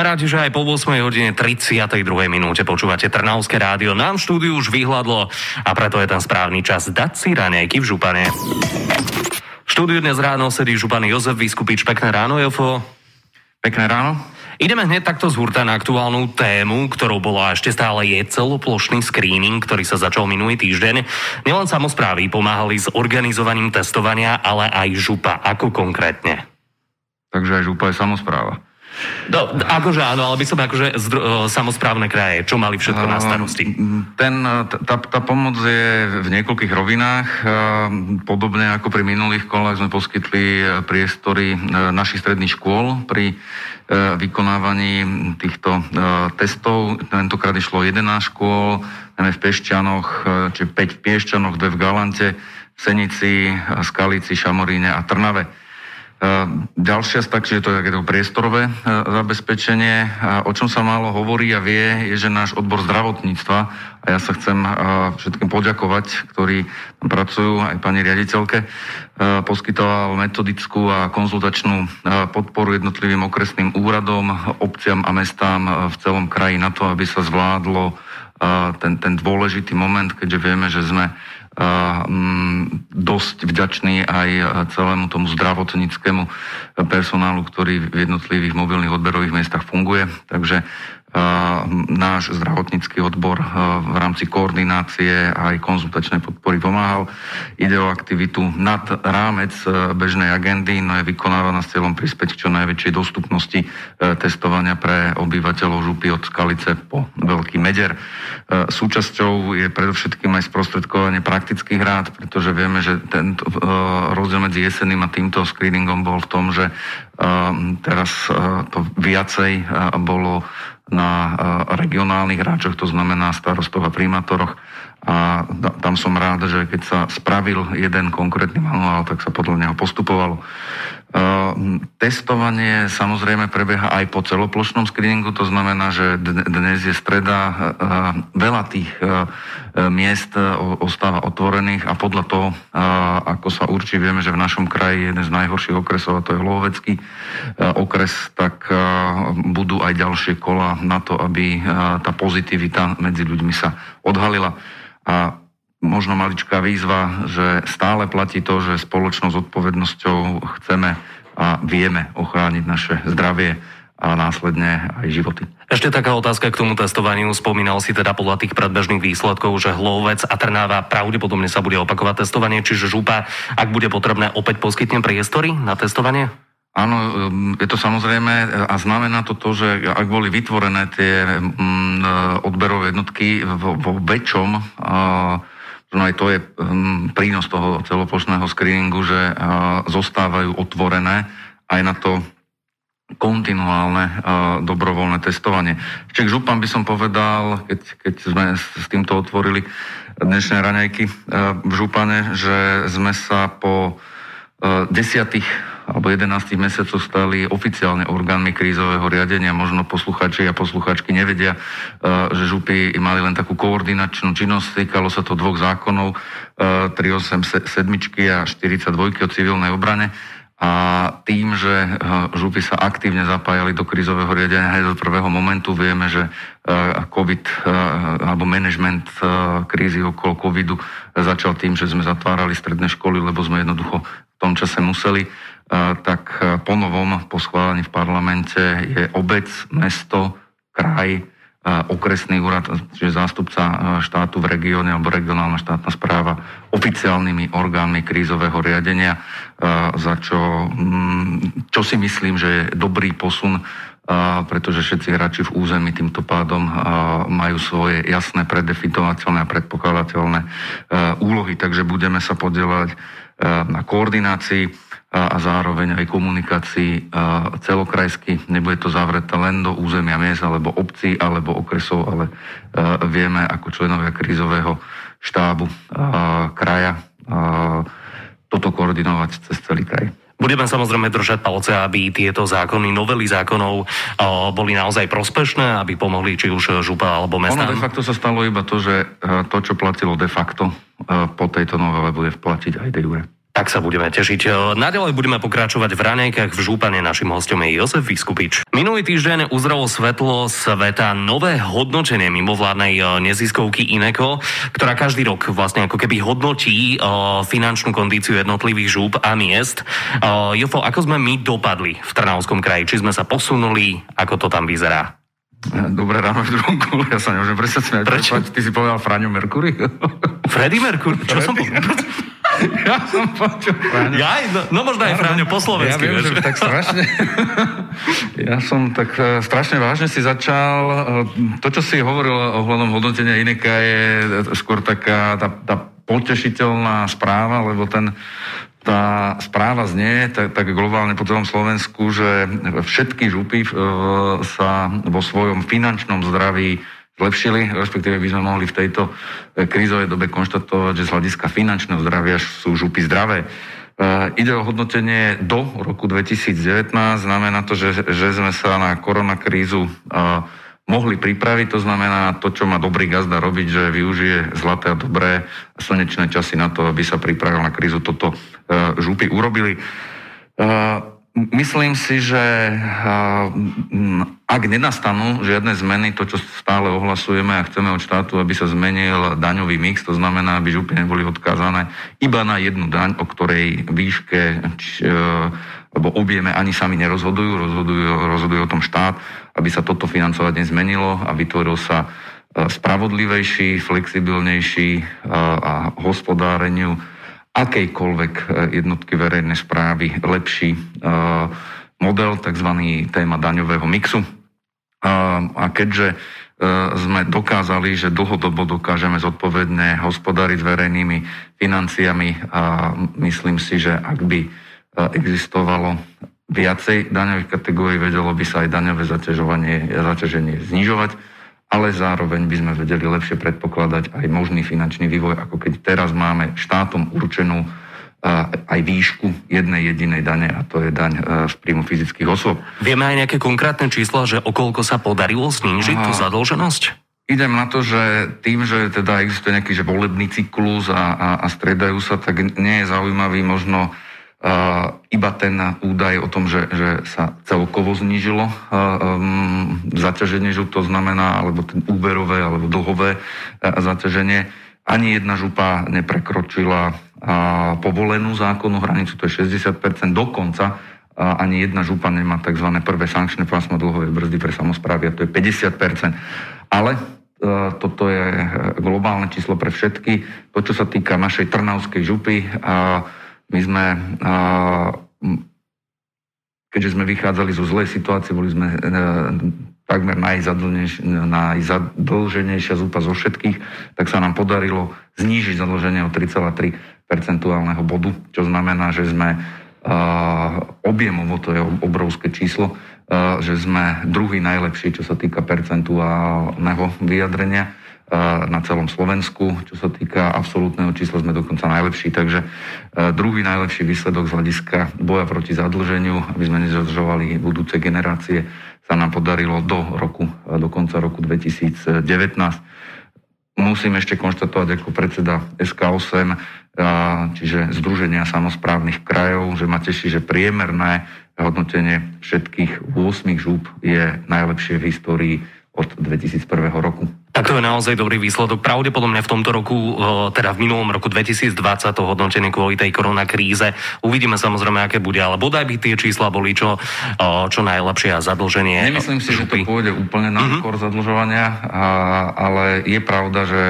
Sme rádi, že aj po 8 hodine 32. minúte počúvate Trnavské rádio. Nám štúdiu už vyhľadlo a preto je ten správny čas dať si raňajky v župane. Štúdiu dnes ráno sedí župan Jozef Vyskupič. Pekné ráno, Jofo. Pekné ráno. Ideme hneď takto z hurta na aktuálnu tému, ktorou bola ešte stále je celoplošný screening, ktorý sa začal minulý týždeň. Nielen samozprávy pomáhali s organizovaním testovania, ale aj župa. Ako konkrétne? Takže aj župa je samozpráva. No, akože áno, ale by som akože zdro, samozprávne kraje, čo mali všetko na starosti? Ten, tá, tá pomoc je v niekoľkých rovinách. Podobne ako pri minulých kolách sme poskytli e, priestory e, našich stredných škôl pri e, vykonávaní týchto testov. Tentokrát išlo 11 škôl, v Pešťanoch, či 5 v Piešťanoch, 2 v Galante, v Senici, Skalici, Šamoríne a Trnave. Ehm, ďalšia tak, že to je takéto priestorové e, zabezpečenie. O čom sa málo hovorí a vie, je, že náš odbor zdravotníctva, a ja sa chcem e, všetkým poďakovať, ktorí tam pracujú, aj pani riaditeľke, e, poskytoval metodickú a konzultačnú podporu jednotlivým okresným úradom, obciam a mestám v celom kraji na to, aby sa zvládlo ten, ten dôležitý moment, keďže vieme, že sme dosť vďačný aj celému tomu zdravotníckému personálu, ktorý v jednotlivých mobilných odberových miestach funguje. Takže náš zdravotnícky odbor v rámci koordinácie aj konzultačnej podpory pomáhal. Ide o aktivitu nad rámec bežnej agendy, no je vykonávaná s cieľom prispieť k čo najväčšej dostupnosti testovania pre obyvateľov župy od Skalice po Veľký Meder. Súčasťou je predovšetkým aj sprostredkovanie praktických rád, pretože vieme, že tento rozdiel medzi jeseným a týmto screeningom bol v tom, že teraz to viacej bolo na eh, regionálnych hráčoch, to znamená starostoch a primátoroch. A tam som rád, že keď sa spravil jeden konkrétny manuál, tak sa podľa neho postupovalo. Uh, testovanie samozrejme prebieha aj po celoplošnom screeningu, to znamená, že dnes je streda, uh, veľa tých miest ostáva otvorených a podľa toho, ako sa určí, vieme, že v našom kraji je jeden z najhorších okresov a to je Hlovecký okres, tak budú aj ďalšie kola na to, aby tá pozitivita medzi ľuďmi sa odhalila. A možno maličká výzva, že stále platí to, že spoločnou zodpovednosťou chceme a vieme ochrániť naše zdravie a následne aj životy. Ešte taká otázka k tomu testovaniu. Spomínal si teda podľa tých predbežných výsledkov, že Hlovec a Trnáva pravdepodobne sa bude opakovať testovanie, čiže župa, ak bude potrebné, opäť poskytne priestory na testovanie? Áno, um, je to samozrejme a znamená to to, že ak boli vytvorené tie mm, odberové jednotky vo, väčšom, no aj to je mm, prínos toho celoplošného screeningu, že zostávajú otvorené aj na to kontinuálne dobrovoľné testovanie. Ešte k župám by som povedal, keď, keď sme s týmto otvorili dnešné raňajky v župane, že sme sa po desiatých alebo 11 mesiacov stali oficiálne orgánmi krízového riadenia. Možno posluchači a posluchačky nevedia, e, že župy mali len takú koordinačnú činnosť. Týkalo sa to dvoch zákonov, 387 e, a 42 o civilnej obrane. A tým, že e, župy sa aktívne zapájali do krízového riadenia aj do prvého momentu, vieme, že COVID alebo management krízy okolo COVIDu začal tým, že sme zatvárali stredné školy, lebo sme jednoducho v tom čase museli tak e, po novom, po schválení v parlamente je obec, mesto, kraj, e, okresný úrad, čiže zástupca e, štátu v regióne alebo regionálna štátna správa oficiálnymi orgánmi krízového riadenia, za čo, mm, čo si myslím, že je dobrý posun, pretože všetci hráči v území týmto pádom majú svoje jasné, predefinovateľné a predpokladateľné úlohy, takže budeme sa podielať na koordinácii a zároveň aj komunikácii celokrajsky. Nebude to zavreté len do územia miest alebo obcí alebo okresov, ale vieme ako členovia krízového štábu kraja toto koordinovať cez celý kraj. Budeme samozrejme držať palce, aby tieto zákony, novely zákonov boli naozaj prospešné, aby pomohli či už župa alebo mestám. Ono de facto sa stalo iba to, že to, čo platilo de facto, po tejto novele bude vplatiť aj de jure. Tak sa budeme tešiť. Naďalej budeme pokračovať v ranejkách v žúpane. Našim hostom je Jozef Vyskupič. Minulý týždeň uzrelo svetlo sveta nové hodnotenie mimovládnej e, neziskovky Ineko, ktorá každý rok vlastne ako keby hodnotí e, finančnú kondíciu jednotlivých žúb a miest. E, Jofo, ako sme my dopadli v Trnavskom kraji? Či sme sa posunuli? Ako to tam vyzerá? Dobré ráno v druhom kole, ja sa nemôžem presať smiať. Prečo? Ty si povedal Fraňo Mercury? Freddy Mercury? Čo Freddy? som povedal? Ja som počul Fráňo. Ja, no, no možno aj Fráňo po slovensky. Ja viem, že tak strašne... ja som tak uh, strašne vážne si začal... Uh, to, čo si hovoril ohľadom hodnotenia Ineka, je skôr taká tá, tá potešiteľná správa, lebo ten, tá správa znie tak, tak globálne po celom Slovensku, že všetky župy uh, sa vo svojom finančnom zdraví zlepšili, respektíve by sme mohli v tejto e, krízovej dobe konštatovať, že z hľadiska finančného zdravia sú župy zdravé. E, ide o hodnotenie do roku 2019, znamená to, že, že sme sa na koronakrízu e, mohli pripraviť, to znamená to, čo má dobrý gazda robiť, že využije zlaté a dobré slnečné časy na to, aby sa pripravil na krízu. Toto župy urobili. Myslím si, že ak nenastanú žiadne zmeny, to, čo stále ohlasujeme a chceme od štátu, aby sa zmenil daňový mix, to znamená, aby župy neboli odkázané iba na jednu daň, o ktorej výške e, alebo objeme ani sami nerozhodujú, rozhodujú, rozhodujú o tom štát, aby sa toto financovanie zmenilo a vytvoril sa e, spravodlivejší, flexibilnejší e, a hospodáreniu akejkoľvek e, jednotky verejnej správy lepší e, model, tzv. téma daňového mixu. A keďže e, sme dokázali, že dlhodobo dokážeme zodpovedne hospodáriť s verejnými financiami a myslím si, že ak by existovalo viacej daňových kategórií, vedelo by sa aj daňové zaťažovanie, zaťaženie znižovať ale zároveň by sme vedeli lepšie predpokladať aj možný finančný vývoj, ako keď teraz máme štátom určenú aj výšku jednej jedinej dane a to je daň z príjmu fyzických osôb. Vieme aj nejaké konkrétne čísla, že okolko sa podarilo znížiť tú zadlženosť? Idem na to, že tým, že teda existuje nejaký že volebný cyklus a, a, a stredajú sa, tak nie je zaujímavý možno iba ten údaj o tom, že, že sa celkovo znížilo um, zaťaženie žup, to znamená, alebo ten úverové, alebo dlhové zaťaženie. Ani jedna župa neprekročila povolenú zákonnú hranicu, to je 60%, dokonca ani jedna župa nemá tzv. prvé sankčné pásmo dlhovej brzdy pre samozprávy a to je 50%. Ale toto je globálne číslo pre všetky. To, čo sa týka našej Trnavskej župy, a my sme, keďže sme vychádzali zo zlej situácie, boli sme e, takmer najzadlženejšia zúpa zo všetkých, tak sa nám podarilo znížiť zadlženie o 3,3 percentuálneho bodu, čo znamená, že sme objemovo, to je obrovské číslo, že sme druhý najlepší, čo sa týka percentuálneho vyjadrenia na celom Slovensku. Čo sa týka absolútneho čísla, sme dokonca najlepší. Takže druhý najlepší výsledok z hľadiska boja proti zadlženiu, aby sme nezadržovali budúce generácie, sa nám podarilo do roku, do konca roku 2019. Musím ešte konštatovať ako predseda SK8, čiže Združenia samozprávnych krajov, že ma teší, že priemerné hodnotenie všetkých 8 žúb je najlepšie v histórii od 2001 roku. Tak to je naozaj dobrý výsledok. Pravdepodobne v tomto roku, teda v minulom roku 2020 to hodnotenie kvôli tej koronakríze. Uvidíme samozrejme, aké bude, ale bodaj by tie čísla boli čo, čo najlepšie a zadlženie. Nemyslím si, župy. že to pôjde úplne na skôr uh-huh. zadlžovania, ale je pravda, že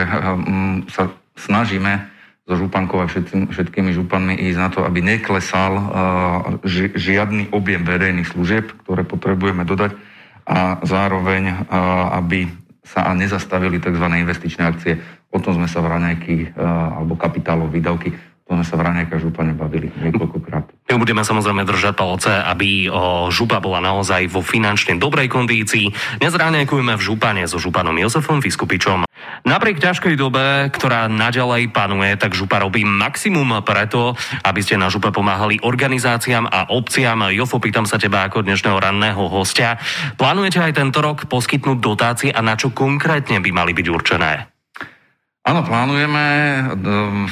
sa snažíme so župankou a všetkými, všetkými županmi ísť na to, aby neklesal žiadny objem verejných služieb, ktoré potrebujeme dodať a zároveň, aby sa nezastavili tzv. investičné akcie. O tom sme sa v raňajky alebo kapitálov výdavky to sme sa v raňajkách župane bavili niekoľkokrát. My budeme samozrejme držať palce, aby župa bola naozaj vo finančne dobrej kondícii. Dnes ráňajkujeme v župane so županom Jozefom Vyskupičom. Napriek ťažkej dobe, ktorá naďalej panuje, tak župa robí maximum preto, aby ste na župe pomáhali organizáciám a obciam. Jofo, pýtam sa teba ako dnešného ranného hostia. Plánujete aj tento rok poskytnúť dotácie a na čo konkrétne by mali byť určené? Áno, plánujeme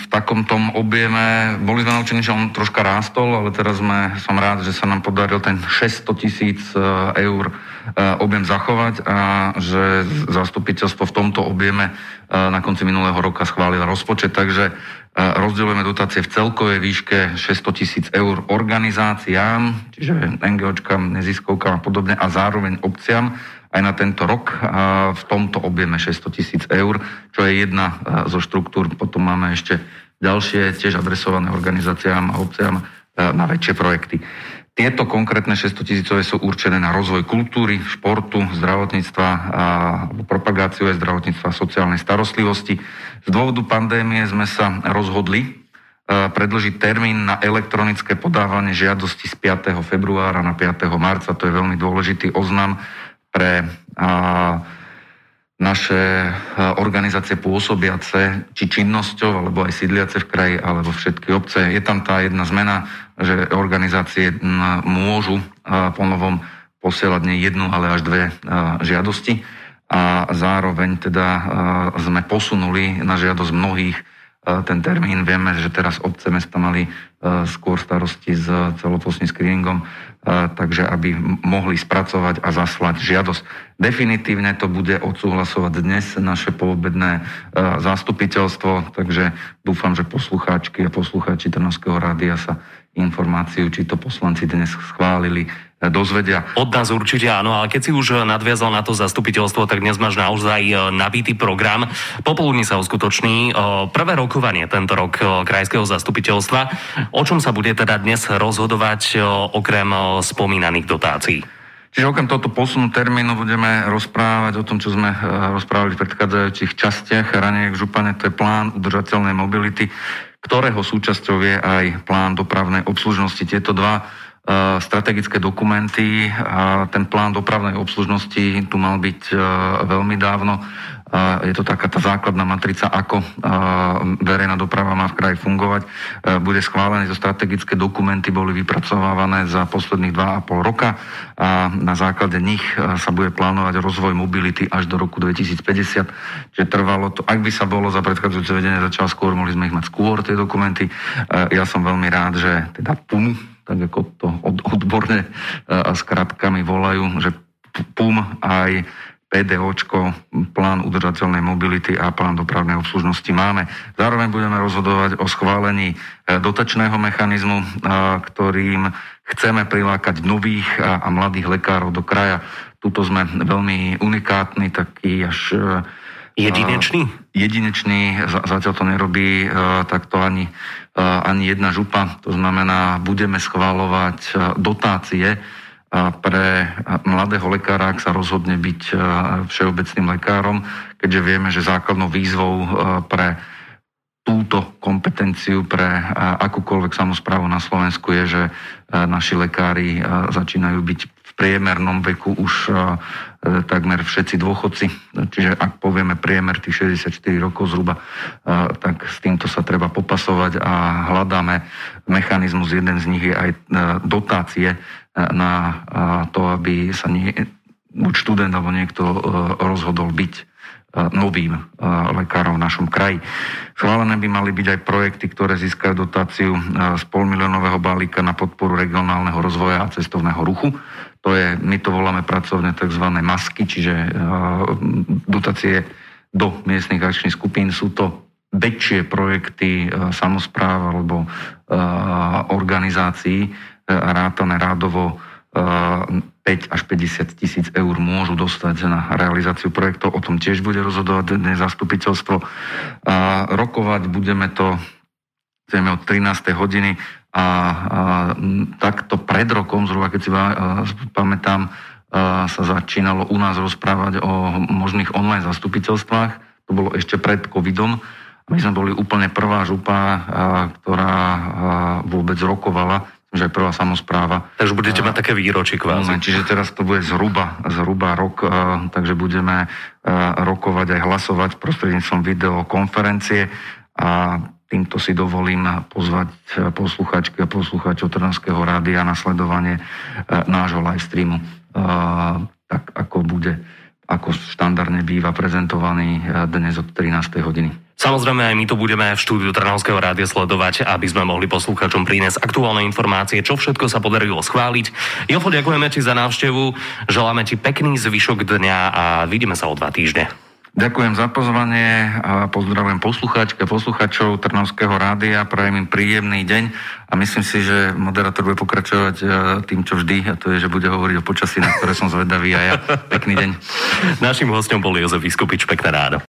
v takom tom objeme. Boli sme naučení, že on troška rástol, ale teraz sme, som rád, že sa nám podaril ten 600 tisíc e, eur e, objem zachovať a že zastupiteľstvo v tomto objeme e, na konci minulého roka schválilo rozpočet, takže rozdielujeme dotácie v celkovej výške 600 tisíc eur organizáciám, čiže NGOčkám, neziskovkám a podobne a zároveň obciam aj na tento rok v tomto objeme 600 tisíc eur, čo je jedna zo štruktúr. Potom máme ešte ďalšie, tiež adresované organizáciám a obciám na väčšie projekty. Tieto konkrétne 600 tisícové sú určené na rozvoj kultúry, športu, zdravotníctva, a propagáciu aj zdravotníctva a sociálnej starostlivosti. Z dôvodu pandémie sme sa rozhodli predlžiť termín na elektronické podávanie žiadosti z 5. februára na 5. marca. To je veľmi dôležitý oznam pre naše organizácie pôsobiace, či činnosťou, alebo aj sídliace v kraji, alebo všetky obce. Je tam tá jedna zmena, že organizácie môžu po novom posielať nie jednu, ale až dve žiadosti a zároveň teda sme posunuli na žiadosť mnohých ten termín. Vieme, že teraz obce mesta mali skôr starosti s celoplošným screeningom takže aby mohli spracovať a zaslať žiadosť. Definitívne to bude odsúhlasovať dnes naše poobedné zastupiteľstvo, takže dúfam, že poslucháčky a poslucháči Trnovského rádia sa informáciu, či to poslanci dnes schválili, dozvedia. Od nás určite áno, ale keď si už nadviazal na to zastupiteľstvo, tak dnes máš naozaj e, nabitý program. Popoludní sa uskutoční e, prvé rokovanie tento rok e, krajského zastupiteľstva. O čom sa bude teda dnes rozhodovať okrem spomínaných dotácií? Čiže okrem tohto posunu termínu budeme rozprávať o tom, čo sme rozprávali v predchádzajúcich častiach. Raniek župane, to je plán udržateľnej mobility, ktorého súčasťou je aj plán dopravnej obslužnosti. Tieto dva E, strategické dokumenty. A ten plán dopravnej obslužnosti tu mal byť e, veľmi dávno. Je to taká tá základná matrica, ako e, verejná doprava má v kraji fungovať. Bude schválený, zo strategické dokumenty boli vypracovávané za posledných 2,5 roka a na základe nich sa bude plánovať rozvoj mobility až do roku 2050. Čiže trvalo to, ak by sa bolo za predchádzajúce vedenie začal skôr, mohli sme ich mať skôr, tie dokumenty. Ja som veľmi rád, že teda PUM, tak ako to odborne s kratkami volajú, že PUM aj PDOčko, plán udržateľnej mobility a plán dopravnej obslužnosti máme. Zároveň budeme rozhodovať o schválení e, dotačného mechanizmu, ktorým chceme prilákať nových a mladých lekárov do kraja. Tuto sme veľmi unikátni, taký až e, jedinečný? Jedinečný, zatiaľ to nerobí e, takto ani ani jedna župa. To znamená, budeme schváľovať dotácie pre mladého lekára, ak sa rozhodne byť všeobecným lekárom, keďže vieme, že základnou výzvou pre túto kompetenciu pre akúkoľvek samozprávu na Slovensku je, že naši lekári začínajú byť v priemernom veku už E, takmer všetci dôchodci. Čiže ak povieme priemer tých 64 rokov zhruba, e, tak s týmto sa treba popasovať a hľadáme mechanizmus. Jeden z nich je aj e, dotácie na to, aby sa nie, buď študent alebo niekto rozhodol byť novým lekárom v našom kraji. Schválené by mali byť aj projekty, ktoré získajú dotáciu z polmilionového balíka na podporu regionálneho rozvoja a cestovného ruchu. To je, my to voláme pracovne tzv. masky, čiže dotácie do miestnych akčných skupín. Sú to väčšie projekty samozpráv alebo organizácií, rátane rádovo 5 až 50 tisíc eur môžu dostať na realizáciu projektov. O tom tiež bude rozhodovať dnes zastupiteľstvo. Rokovať budeme to chceme od 13. hodiny a, a takto pred rokom, zhruba keď si pamätám, sa začínalo u nás rozprávať o možných online zastupiteľstvách. To bolo ešte pred covidom. My sme boli úplne prvá župa, ktorá vôbec rokovala že aj prvá samozpráva. Takže budete mať také výročí kvázi. Čiže teraz to bude zhruba, zhruba rok, takže budeme rokovať aj hlasovať prostredníctvom videokonferencie a Týmto si dovolím pozvať eh, posluchačky a posluchačov Trnavského rádia na sledovanie eh, nášho live streamu, eh, tak ako bude, ako štandardne býva prezentovaný dnes od 13. hodiny. Samozrejme aj my to budeme v štúdiu Trnavského rádia sledovať, aby sme mohli posluchačom priniesť aktuálne informácie, čo všetko sa podarilo schváliť. Jofo, ďakujeme ti za návštevu, želáme ti pekný zvyšok dňa a vidíme sa o dva týždne. Ďakujem za pozvanie a pozdravujem posluchačke, posluchačov Trnavského rádia, prajem im príjemný deň a myslím si, že moderátor bude pokračovať e, tým, čo vždy, a to je, že bude hovoriť o počasí, na ktoré som zvedavý a ja. Pekný deň. Našim hostom bol Jozef Vyskupič, pekné ráno.